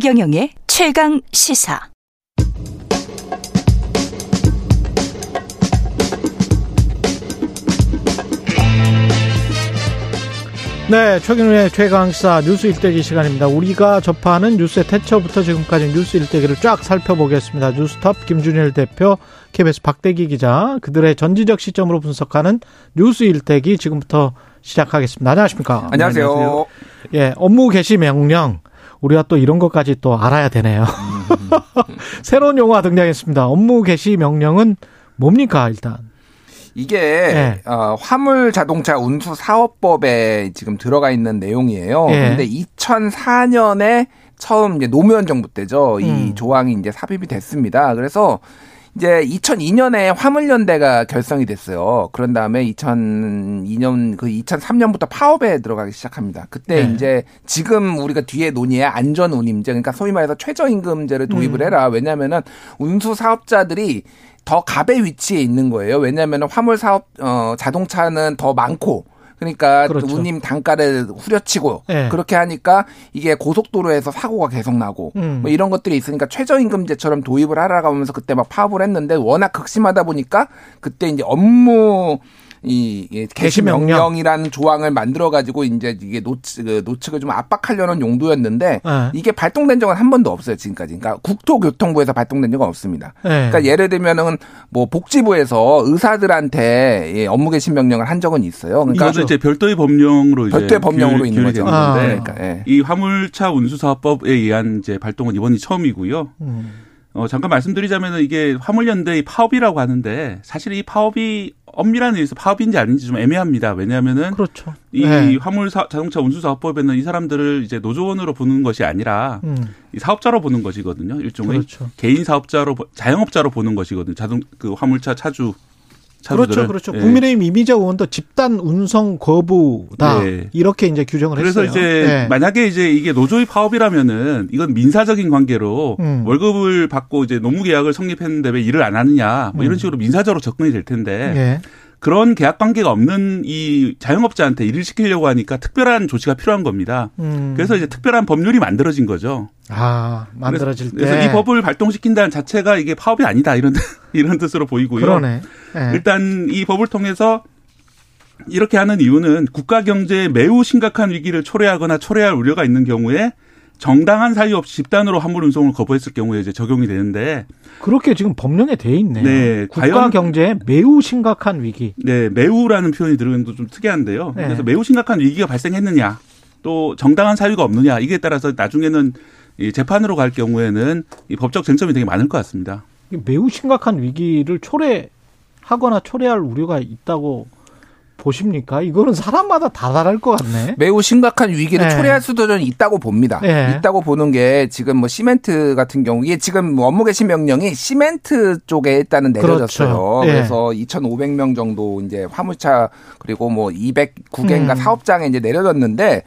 최경영의 최강 시사. 네, 최근의 최강사 뉴스 일대기 시간입니다. 우리가 접하는 뉴스의 태초부터 지금까지 뉴스 일대기를 쫙 살펴보겠습니다. 뉴스톱 김준일 대표, KBS 박대기 기자, 그들의 전지적 시점으로 분석하는 뉴스 일대기 지금부터 시작하겠습니다. 안녕하십니까? 안녕하세요. 안녕하세요. 예, 업무 개시 명령. 우리가 또 이런 것까지 또 알아야 되네요. 새로운 용어가 등장했습니다. 업무 개시 명령은 뭡니까, 일단? 이게 네. 어, 화물 자동차 운수 사업법에 지금 들어가 있는 내용이에요. 네. 근데 2004년에 처음 이제 노무현 정부 때죠. 음. 이 조항이 이제 삽입이 됐습니다. 그래서 이제 2002년에 화물연대가 결성이 됐어요. 그런 다음에 2002년 그 2003년부터 파업에 들어가기 시작합니다. 그때 네. 이제 지금 우리가 뒤에 논의해 안전운임제 그러니까 소위 말해서 최저임금제를 도입을 음. 해라. 왜냐하면은 운수 사업자들이 더 갑의 위치에 있는 거예요. 왜냐하면 화물 사업 어 자동차는 더 많고 그러니까 그렇죠. 운임 단가를 후려치고 네. 그렇게 하니까 이게 고속도로에서 사고가 계속 나고 음. 뭐 이런 것들이 있으니까 최저임금제처럼 도입을 하라고 하면서 그때 막 파업을 했는데 워낙 극심하다 보니까 그때 이제 업무 이 개시 명령이라는 조항을 만들어 가지고 이제 이게 노측 그 노측을 좀 압박하려는 용도였는데 네. 이게 발동된 적은 한 번도 없어요 지금까지. 그러니까 국토교통부에서 발동된 적은 없습니다. 네. 그러니까 예를 들면은 뭐 복지부에서 의사들한테 예, 업무 개시 명령을 한 적은 있어요. 그러니까 이것도 이제 별도의 법령으로 이제 별도의 법령으로 있는 거죠. 아. 그러니까 예. 이 화물차 운수사업법에 의한 이제 발동은 이번이 처음이고요. 음. 어, 잠깐 말씀드리자면 이게 화물연대의 파업이라고 하는데 사실 이 파업이 엄밀한 의미에서 파업인지 아닌지 좀 애매합니다. 왜냐하면은 그렇죠. 이 네. 화물 사, 자동차 운수 사업법에는 이 사람들을 이제 노조원으로 보는 것이 아니라 음. 이 사업자로 보는 것이거든요. 일종의 그렇죠. 개인 사업자로 자영업자로 보는 것이거든요. 자동 그 화물차 차주 그렇죠, 그렇죠. 예. 국민의힘 이미자 의원도 집단 운송 거부다 예. 이렇게 이제 규정을 그래서 했어요. 그래서 이제 예. 만약에 이제 이게 노조의 파업이라면은 이건 민사적인 관계로 음. 월급을 받고 이제 노무 계약을 성립했는데 왜 일을 안 하느냐 뭐 이런 음. 식으로 민사적으로 접근이 될 텐데 예. 그런 계약 관계가 없는 이 자영업자한테 일을 시키려고 하니까 특별한 조치가 필요한 겁니다. 음. 그래서 이제 특별한 법률이 만들어진 거죠. 아, 만들어질 그래서, 때. 그래서 이 법을 발동시킨다는 자체가 이게 파업이 아니다 이런 이런 뜻으로 보이고요. 그러네. 네. 일단 이 법을 통해서 이렇게 하는 이유는 국가 경제에 매우 심각한 위기를 초래하거나 초래할 우려가 있는 경우에 정당한 사유 없이 집단으로 화물 운송을 거부했을 경우에 이제 적용이 되는데 그렇게 지금 법령에 돼 있네요. 네, 국가 경제에 매우 심각한 위기. 네, 매우라는 표현이 들어가는 것도 좀 특이한데요. 네. 그래서 매우 심각한 위기가 발생했느냐, 또 정당한 사유가 없느냐 이게 따라서 나중에는 이 재판으로 갈 경우에는 이 법적 쟁점이 되게 많을 것 같습니다. 매우 심각한 위기를 초래하거나 초래할 우려가 있다고 보십니까? 이거는 사람마다 다 다를 것 같네. 매우 심각한 위기를 네. 초래할 수도 저는 있다고 봅니다. 네. 있다고 보는 게 지금 뭐 시멘트 같은 경우 이게 지금 뭐 업무 개시 명령이 시멘트 쪽에 일단은 내려졌어요. 그렇죠. 네. 그래서 2,500명 정도 이제 화물차 그리고 뭐 209개인가 음. 사업장에 이제 내려졌는데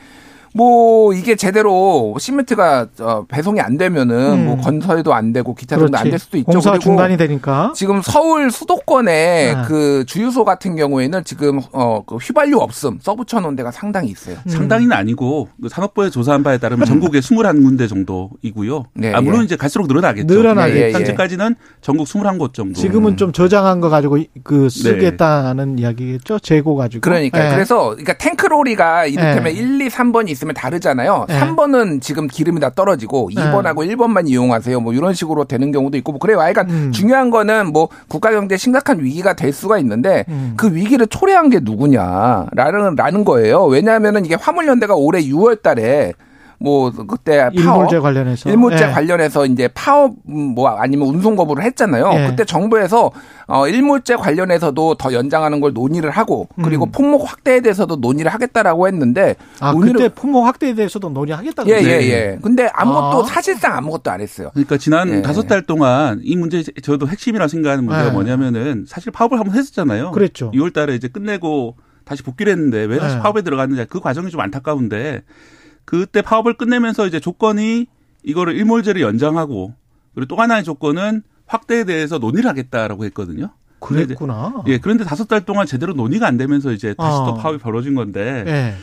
뭐 이게 제대로 시멘트가 어, 배송이 안 되면은 음. 뭐 건설도 안 되고 기타 등도 안 될 수도 있죠. 공사 중단이 되니까 지금 서울 수도권에 네. 그 주유소 같은 경우에는 지금 어 그 휘발유 없음 써붙여 놓은 데가 상당히 있어요. 음. 상당히는 아니고 그 산업부에 조사한 바에 따르면 전국에 21군데 정도이고요. 네, 아 물론 예. 이제 갈수록 늘어나겠죠. 늘어나겠죠. 예, 예, 현재까지는 전국 21곳 정도. 지금은 좀 저장한 거 가지고 그 쓰겠다는 네. 이야기겠죠. 재고 가지고. 그러니까 네. 그래서 그러니까 탱크로리가 이를테면 1, 2, 3번이 있으면 다르잖아요. 네. 3번은 지금 기름이 다 떨어지고 2번하고 네. 1번만 이용하세요. 뭐 이런 식으로 되는 경우도 있고 뭐 그래요. 그러니까 음. 중요한 거는 뭐 국가 경제 심각한 위기가 될 수가 있는데 음. 그 위기를 초래한 게 누구냐라는 라는 거예요. 왜냐하면은 이게 화물연대가 올해 6월 달에 뭐 그때 파업 일몰제 관련해서 일몰제 네. 관련해서 이제 파업 뭐 아니면 운송 거부를 했잖아요. 네. 그때 정부에서 어 일몰제 관련해서도 더 연장하는 걸 논의를 하고 그리고 음. 품목 확대에 대해서도 논의를 하겠다라고 했는데 아 그때 품목 확대에 대해서도 논의하겠다고 예예예. 예, 예. 근데 아무것도 아. 사실상 아무것도 안 했어요. 그러니까 지난 예. 다섯 예. 달 동안 이 문제 저도 핵심이라 생각하는 문제가 예. 뭐냐면은 사실 파업을 한번 했었잖아요. 그랬죠. 6월 달에 이제 끝내고 다시 복귀를 했는데 왜 다시 예. 파업에 들어갔느냐 그 과정이 좀 안타까운데 그때 파업을 끝내면서 이제 조건이 이거를 일몰제를 연장하고 그리고 또 하나의 조건은 확대에 대해서 논의를 하겠다라고 했거든요. 그랬구나. 예, 그런데 다섯 달 동안 제대로 논의가 안 되면서 이제 다시 어. 또 파업이 벌어진 건데. 네.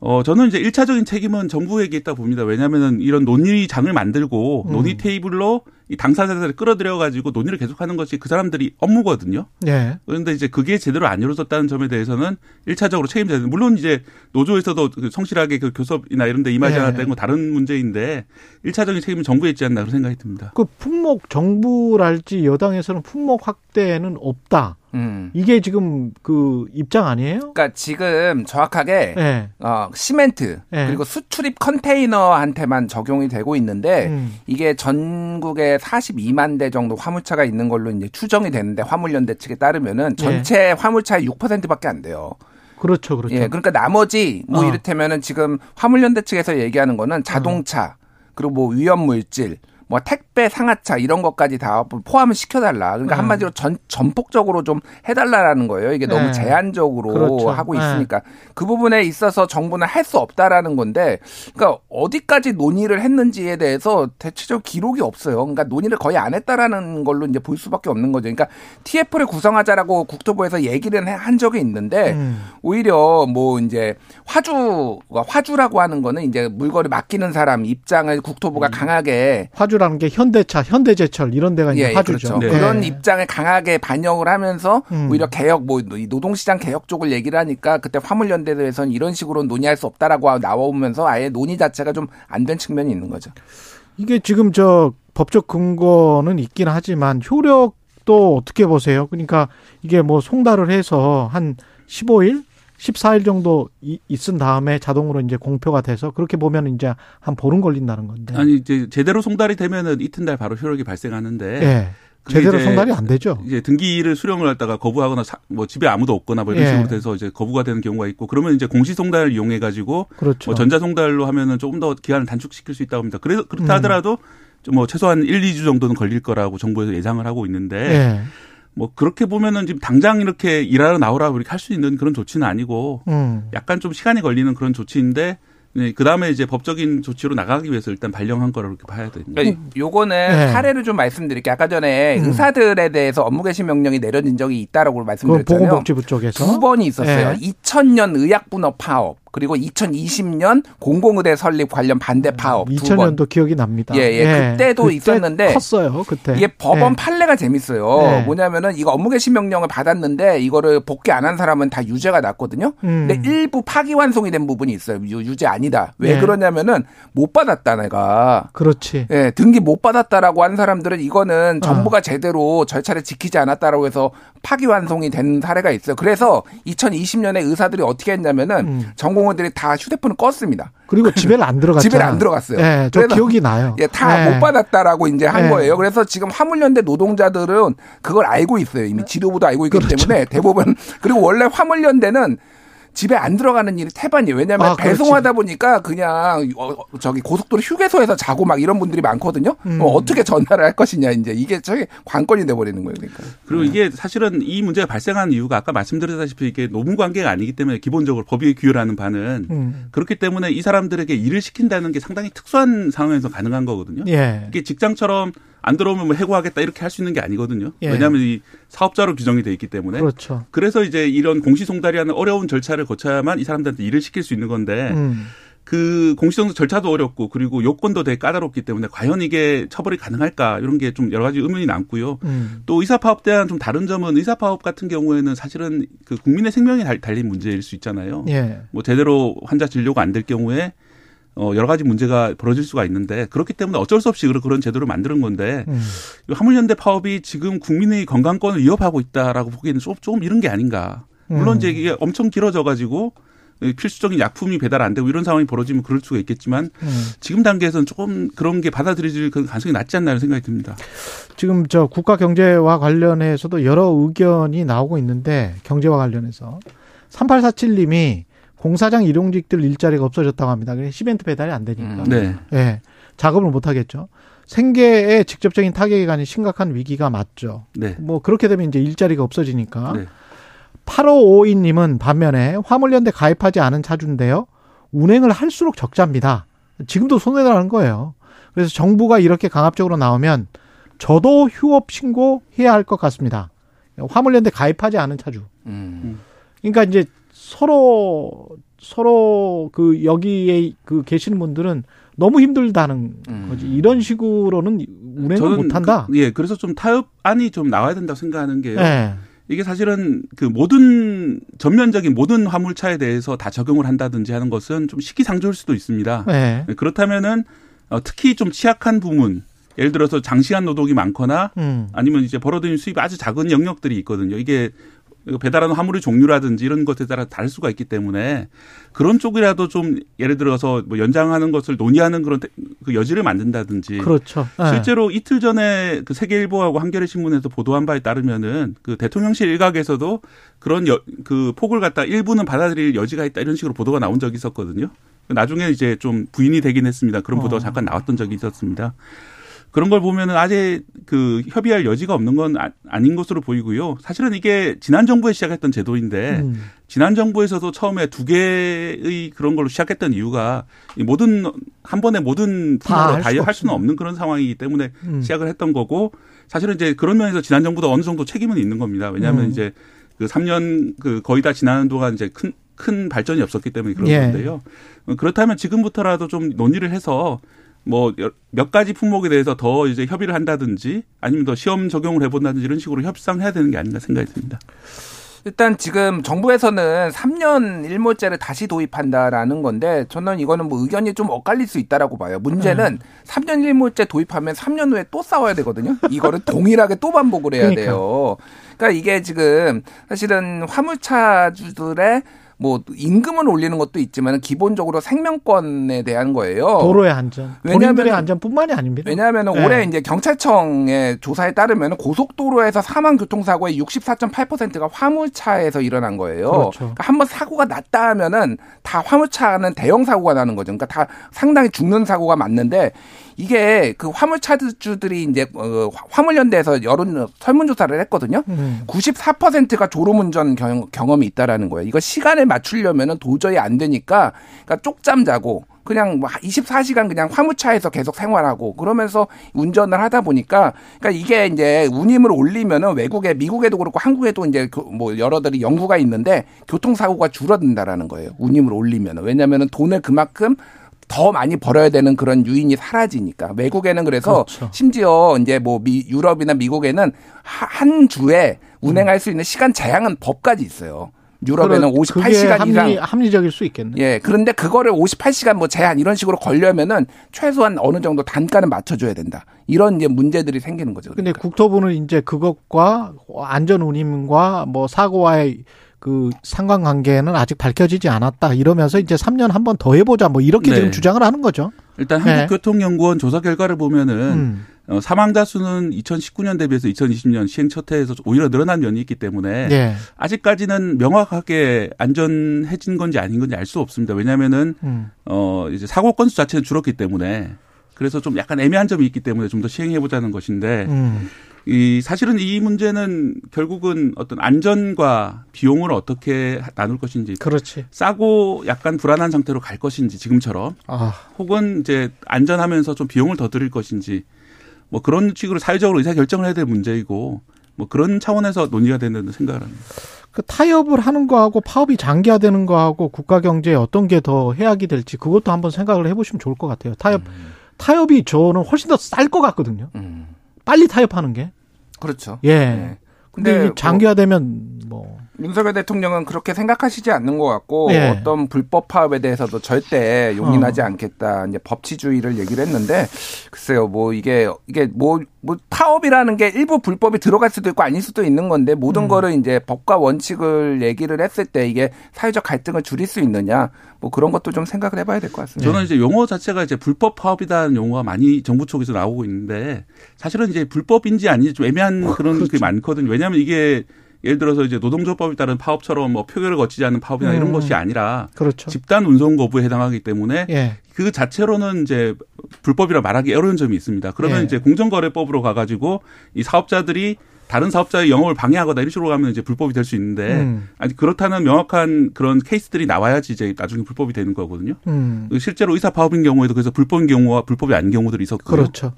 어, 저는 이제 1차적인 책임은 정부에게 있다 봅니다. 왜냐하면 이런 논의장을 만들고 음. 논의 테이블로 이 당사자들을 끌어들여 가지고 논의를 계속하는 것이 그 사람들이 업무거든요. 네. 그런데 이제 그게 제대로 안 이루어졌다는 점에 대해서는 1차적으로 책임져야 되는 물론 이제 노조에서도 그 성실하게 그 교섭이나 이런 데 임하지 네. 않았다는 건 다른 문제인데 1차적인 책임은 정부에 있지 않나 그런 생각이 듭니다. 그 품목 정부랄지 여당에서는 품목 확대는 없다. 음. 이게 지금 그 입장 아니에요? 그러니까 지금 정확하게 네. 어, 시멘트 네. 그리고 수출입 컨테이너한테만 적용이 되고 있는데 음. 이게 전국에 42만 대 정도 화물차가 있는 걸로 이제 추정이 되는데 화물연대 측에 따르면은 전체 네. 화물차의 6%밖에 안 돼요. 그렇죠, 그렇죠. 예, 그러니까 나머지 뭐 어. 이를테면은 지금 화물연대 측에서 얘기하는 거는 자동차 어. 그리고 뭐 위험 물질 뭐 택배, 상하차 이런 것까지 다 포함을 시켜달라. 그러니까 음. 한마디로 전 전폭적으로 좀 해달라라는 거예요. 이게 너무 네. 제한적으로 그렇죠. 하고 네. 있으니까 네. 그 부분에 있어서 정부는 할 수 없다라는 건데, 그러니까 어디까지 논의를 했는지에 대해서 대체적 기록이 없어요. 그러니까 논의를 거의 안 했다라는 걸로 이제 볼 수밖에 없는 거죠. 그러니까 TF를 구성하자라고 국토부에서 얘기를 한 적이 있는데 음. 오히려 뭐 이제 화주 화주라고 하는 거는 이제 물건을 맡기는 사람 입장을 국토부가 음. 강하게 화주 화주라는 게 현대차, 현대제철 이런 데가 이제 예, 예, 화주죠. 그렇죠. 네. 그런 입장을 강하게 반영을 하면서 음. 오히려 개혁 뭐 노동시장 개혁 쪽을 얘기를 하니까 그때 화물연대에서는 이런 식으로 논의할 수 없다라고 나오면서 아예 논의 자체가 좀 안 된 측면이 있는 거죠. 이게 지금 저 법적 근거는 있긴 하지만 효력도 어떻게 보세요? 그러니까 이게 뭐 송달을 해서 한 15일 14일 정도 있은 다음에 자동으로 이제 공표가 돼서 그렇게 보면 이제 한 보름 걸린다는 건데. 아니 이제 제대로 송달이 되면은 이튿날 바로 효력이 발생하는데. 네. 제대로 송달이 안 되죠. 이제 등기를 수령을 하다가 거부하거나 사, 뭐 집에 아무도 없거나 뭐 이런 예. 식으로 돼서 이제 거부가 되는 경우가 있고 그러면 이제 공시 송달을 이용해 가지고 그렇죠. 뭐 전자 송달로 하면은 조금 더 기한을 단축시킬 수 있다고 합니다. 그래서 그렇다 음. 하더라도 좀뭐 최소한 1, 2주 정도는 걸릴 거라고 정부에서 예상을 하고 있는데 예. 뭐 그렇게 보면은 지금 당장 이렇게 일하러 나오라 이렇게 할수 있는 그런 조치는 아니고 음. 약간 좀 시간이 걸리는 그런 조치인데 네, 그 다음에 이제 법적인 조치로 나가기 위해서 일단 발령한 거라고 이렇게 봐야 됩니다. 그러니까 요거는 네. 사례를 좀 말씀드릴게요. 아까 전에 음. 의사들에 대해서 업무 개시 명령이 내려진 적이 있다라고 말씀드렸잖아요. 보건복지부 쪽에서 두 번이 있었어요. 네. 2000년 의약분업 파업 그리고 2020년 공공의대 설립 관련 반대 파업 2000년도 기억이 납니다. 예, 예. 네. 그때도 그때 있었는데 컸어요. 그때. 이게 법원 네. 판례가 재밌어요. 네. 뭐냐면은 이거 업무 개시 명령을 받았는데 이거를 복귀 안 한 사람은 다 유죄가 났거든요. 음. 근데 일부 파기환송이 된 부분이 있어요. 유, 죄 아니다. 왜 네. 그러냐면은 못 받았다 내가. 그렇지. 예, 등기 못 받았다라고 한 사람들은 이거는 정부가 어. 제대로 절차를 지키지 않았다라고 해서 파기환송이 된 사례가 있어요. 그래서 2020년에 의사들이 어떻게 했냐면은 음. 전 공의들이 다 휴대폰을 껐습니다. 그리고 집에는 안 들어갔죠. 집에는 안 들어갔어요. 네, 저 기억이 나요. 예, 다못 네. 받았다라고 이제 한 네. 거예요. 그래서 지금 화물연대 노동자들은 그걸 알고 있어요. 이미 지도부도 알고 있기 그렇죠. 때문에 대부분 그리고 원래 화물연대는 집에 안 들어가는 일이 태반이에요. 왜냐하면 아, 배송하다 보니까 그냥 어, 저기 고속도로 휴게소에서 자고 막 이런 분들이 많거든요. 음. 어 떻게 전화를 할 것이냐 이제 이게 저게 관건이 돼버리는 거예요. 그러니까. 그리고 이게 사실은 이 문제가 발생한 이유가 아까 말씀드렸다시피 이게 노무 관계가 아니기 때문에 기본적으로 법이 규율하는 바는 음. 그렇기 때문에 이 사람들에게 일을 시킨다는 게 상당히 특수한 상황에서 가능한 거거든요. 예. 이게 직장처럼 안 들어오면 뭐 해고하겠다 이렇게 할 수 있는 게 아니거든요. 예. 왜냐하면 이 사업자로 규정이 돼 있기 때문에. 그렇죠. 그래서 이제 이런 공시송달이라는 어려운 절차를 거쳐야만 이 사람들한테 일을 시킬 수 있는 건데 음. 그 공시송달 절차도 어렵고 그리고 요건도 되게 까다롭기 때문에 과연 이게 처벌이 가능할까 이런 게 좀 여러 가지 의문이 남고요. 음. 또 의사파업 대한 좀 다른 점은 의사파업 같은 경우에는 사실은 그 국민의 생명이 달린 문제일 수 있잖아요. 예. 뭐 제대로 환자 진료가 안 될 경우에 어, 여러 가지 문제가 벌어질 수가 있는데 그렇기 때문에 어쩔 수 없이 그런 제도를 만드는 건데 음. 화물연대 파업이 지금 국민의 건강권을 위협하고 있다라고 보기에는 좀, 좀 이런 게 아닌가. 물론 음. 이제 이게 엄청 길어져 가지고 필수적인 약품이 배달 안 되고 이런 상황이 벌어지면 그럴 수가 있겠지만 음. 지금 단계에서는 조금 그런 게 받아들여질 가능성이 낮지 않나 는 생각이 듭니다. 지금 저 국가 경제와 관련해서도 여러 의견이 나오고 있는데 경제와 관련해서 3847님이 공사장 일용직들 일자리가 없어졌다고 합니다. 그래 시멘트 배달이 안 되니까. 음, 네. 네. 작업을 못 하겠죠. 생계에 직접적인 타격이 가는 심각한 위기가 맞죠. 네. 뭐 그렇게 되면 이제 일자리가 없어지니까. 네. 8552님은 반면에 화물연대 가입하지 않은 차주인데요. 운행을 할수록 적자입니다. 지금도 손해라는 거예요. 그래서 정부가 이렇게 강압적으로 나오면 저도 휴업 신고해야 할 것 같습니다. 화물연대 가입하지 않은 차주. 음. 그러니까 이제 서로 서로 그 여기에 그 계시는 분들은 너무 힘들다는 음. 거지. 이런 식으로는 운행을 못 한다. 그, 예, 그래서 좀 타협안이 좀 나와야 된다고 생각하는 게요. 네. 이게 사실은 그 모든 전면적인 모든 화물차에 대해서 다 적용을 한다든지 하는 것은 좀 시기상조일 수도 있습니다. 네. 그렇다면은 어, 특히 좀 취약한 부문 예를 들어서 장시간 노동이 많거나 음. 아니면 이제 벌어들인 수입이 아주 작은 영역들이 있거든요. 이게 배달하는 화물의 종류라든지 이런 것에 따라 다를 수가 있기 때문에 그런 쪽이라도 좀 예를 들어서 뭐 연장하는 것을 논의하는 그런 그 여지를 만든다든지 그렇죠. 네. 실제로 이틀 전에 그 세계일보하고 한겨레 신문에서 보도한 바에 따르면은 그 대통령실 일각에서도 그런 여, 그 폭을 갖다 일부는 받아들일 여지가 있다 이런 식으로 보도가 나온 적이 있었거든요. 나중에 이제 좀 부인이 되긴 했습니다. 그런 보도가 어. 잠깐 나왔던 적이 있었습니다. 그런 걸 보면은 아직 그 협의할 여지가 없는 건 아, 닌 것으로 보이고요. 사실은 이게 지난 정부에 시작했던 제도인데 음. 지난 정부에서도 처음에 두 개의 그런 걸로 시작했던 이유가 모든 한 번에 모든 팀으로 다할 수는 없는 그런 상황이기 때문에 음. 시작을 했던 거고 사실은 이제 그런 면에서 지난 정부도 어느 정도 책임은 있는 겁니다. 왜냐하면 음. 이제 그 3년 그 거의 다 지나는 동안 이제 큰큰 발전이 없었기 때문에 그런 예. 건데요. 그렇다면 지금부터라도 좀 논의를 해서 뭐 몇 가지 품목에 대해서 더 이제 협의를 한다든지 아니면 더 시험 적용을 해본다든지 이런 식으로 협상해야 되는 게 아닌가 생각이 듭니다. 일단 지금 정부에서는 3년 일몰제를 다시 도입한다라는 건데 저는 이거는 뭐 의견이 좀 엇갈릴 수 있다라고 봐요. 문제는 음. 3년 일몰제 도입하면 3년 후에 또 싸워야 되거든요. 이거를 동일하게 또 반복을 해야 그러니까. 돼요. 그러니까 이게 지금 사실은 화물차주들의 뭐 임금을 올리는 것도 있지만 기본적으로 생명권에 대한 거예요. 도로의 안전, 왜냐하면 안전뿐만이 아닙니다. 왜냐하면 네. 올해 이제 경찰청의 조사에 따르면 고속도로에서 사망 교통사고의 64.8%가 화물차에서 일어난 거예요. 그렇죠. 그러니까 한번 사고가 났다 하면은 다 화물차는 대형 사고가 나는 거죠. 그러니까 다 상당히 죽는 사고가 맞는데 이게 그 화물차주들이 이제 어, 화물연대에서 여론 설문조사를 했거든요. 음. 94%가 졸음운전 경, 경험이 있다라는 거예요. 이거 시간에 맞추려면은 도저히 안 되니까 그러니까 쪽잠 자고 그냥 24시간 뭐 그냥 화물차에서 계속 생활하고 그러면서 운전을 하다 보니까 그러니까 이게 이제 운임을 올리면은 외국에 미국에도 그렇고 한국에도 이제 뭐 여러들이 연구가 있는데 교통사고가 줄어든다라는 거예요. 운임을 올리면은 왜냐면은 돈을 그만큼 더 많이 벌어야 되는 그런 유인이 사라지니까 외국에는 그래서 그렇죠. 심지어 이제 뭐 미, 유럽이나 미국에는 한 주에 운행할 수 있는 시간 제한은 법까지 있어요. 유럽에는 58시간 합리, 이상 합리적일 수 있겠네. 예. 그런데 그거를 58시간 뭐 제한 이런 식으로 걸려면은 최소한 어느 정도 단가는 맞춰 줘야 된다. 이런 이제 문제들이 생기는 거죠. 그러니까. 근데 국토부는 이제 그것과 안전 운임과 뭐 사고와의 그 상관관계는 아직 밝혀지지 않았다 이러면서 이제 3년 한 번 더 해보자 뭐 이렇게 네. 지금 주장을 하는 거죠. 일단 네. 한국교통연구원 조사 결과를 보면은 음. 어, 사망자 수는 2019년 대비해서 2020년 시행 첫 해에서 오히려 늘어난 면이 있기 때문에 네. 아직까지는 명확하게 안전해진 건지 아닌 건지 알 수 없습니다. 왜냐하면은 음. 어 이제 사고 건수 자체는 줄었기 때문에 그래서 좀 약간 애매한 점이 있기 때문에 좀 더 시행해 보자는 것인데. 음. 이 사실은 이 문제는 결국은 어떤 안전과 비용을 어떻게 나눌 것인지 그렇지. 싸고 약간 불안한 상태로 갈 것인지 지금처럼 아. 혹은 이제 안전하면서 좀 비용을 더 들일 것인지 뭐 그런 식으로 사회적으로 의사 결정을 해야 될 문제이고 뭐 그런 차원에서 논의가 되는 생각을 합니다. 그 타협을 하는 거하고 파업이 장기화되는 거하고 국가 경제에 어떤 게 더 해악이 될지 그것도 한번 생각을 해보시면 좋을 것 같아요. 타협 음. 타협이 저는 훨씬 더 쌀 것 같거든요. 음. 빨리 타협하는 게. 그렇죠. 예. 네. 근데, 근데 장기화되면 뭐 윤석열 대통령은 그렇게 생각하시지 않는 것 같고 예. 어떤 불법 파업에 대해서도 절대 용인하지 어. 않겠다. 이제 법치주의를 얘기를 했는데 글쎄요, 뭐 이게 이게 뭐뭐 뭐 파업이라는 게 일부 불법이 들어갈 수도 있고 아닐 수도 있는 건데 모든 음. 거를 이제 법과 원칙을 얘기를 했을 때 이게 사회적 갈등을 줄일 수 있느냐 뭐 그런 것도 좀 생각을 해봐야 될 것 같습니다. 저는 이제 용어 자체가 이제 불법 파업이라는 용어가 많이 정부 쪽에서 나오고 있는데 사실은 이제 불법인지 아닌지 좀 애매한 그런 그렇죠. 게 많거든요. 왜냐하면 이게 예를 들어서 이제 노동조법에 따른 파업처럼 뭐 표결을 거치지 않는 파업이나 음. 이런 것이 아니라 그렇죠. 집단 운송 거부에 해당하기 때문에 예. 그 자체로는 이제 불법이라 말하기 어려운 점이 있습니다. 그러면 예. 이제 공정거래법으로 가가지고 이 사업자들이 다른 사업자의 영업을 방해하거나 이런 식으로 가면 이제 불법이 될 수 있는데 음. 아니 그렇다는 명확한 그런 케이스들이 나와야지 이제 나중에 불법이 되는 거거든요. 음. 실제로 의사 파업인 경우에도 그래서 불법인 경우와 불법이 아닌 경우들이 있었고요. 그렇죠.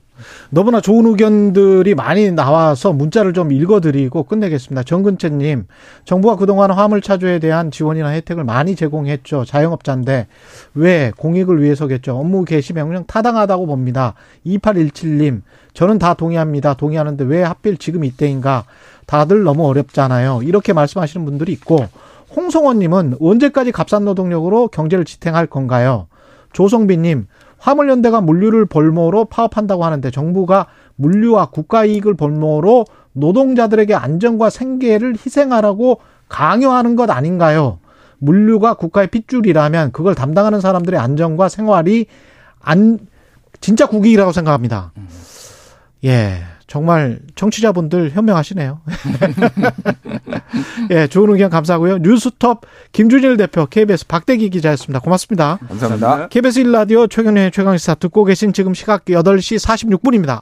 너무나 좋은 의견들이 많이 나와서 문자를 좀 읽어드리고 끝내겠습니다. 정근채님, 정부가 그동안 화물차주에 대한 지원이나 혜택을 많이 제공했죠. 자영업자인데 왜 공익을 위해서겠죠. 업무 개시 명령 타당하다고 봅니다. 2817님, 저는 다 동의합니다. 동의하는데 왜 하필 지금 이때인가? 다들 너무 어렵잖아요. 이렇게 말씀하시는 분들이 있고 홍성원님은 언제까지 값싼 노동력으로 경제를 지탱할 건가요? 조성빈님, 화물연대가 물류를 볼모로 파업한다고 하는데 정부가 물류와 국가 이익을 볼모로 노동자들에게 안전과 생계를 희생하라고 강요하는 것 아닌가요? 물류가 국가의 핏줄이라면 그걸 담당하는 사람들의 안전과 생활이 안 진짜 국익이라고 생각합니다. 예. 정말 청취자분들 현명하시네요. 예, 좋은 의견 감사하고요. 뉴스톱 김준일 대표 KBS 박대기 기자였습니다. 고맙습니다. 감사합니다. KBS 1라디오 최경련의 최강시사 듣고 계신 지금 시각 8시 46분입니다.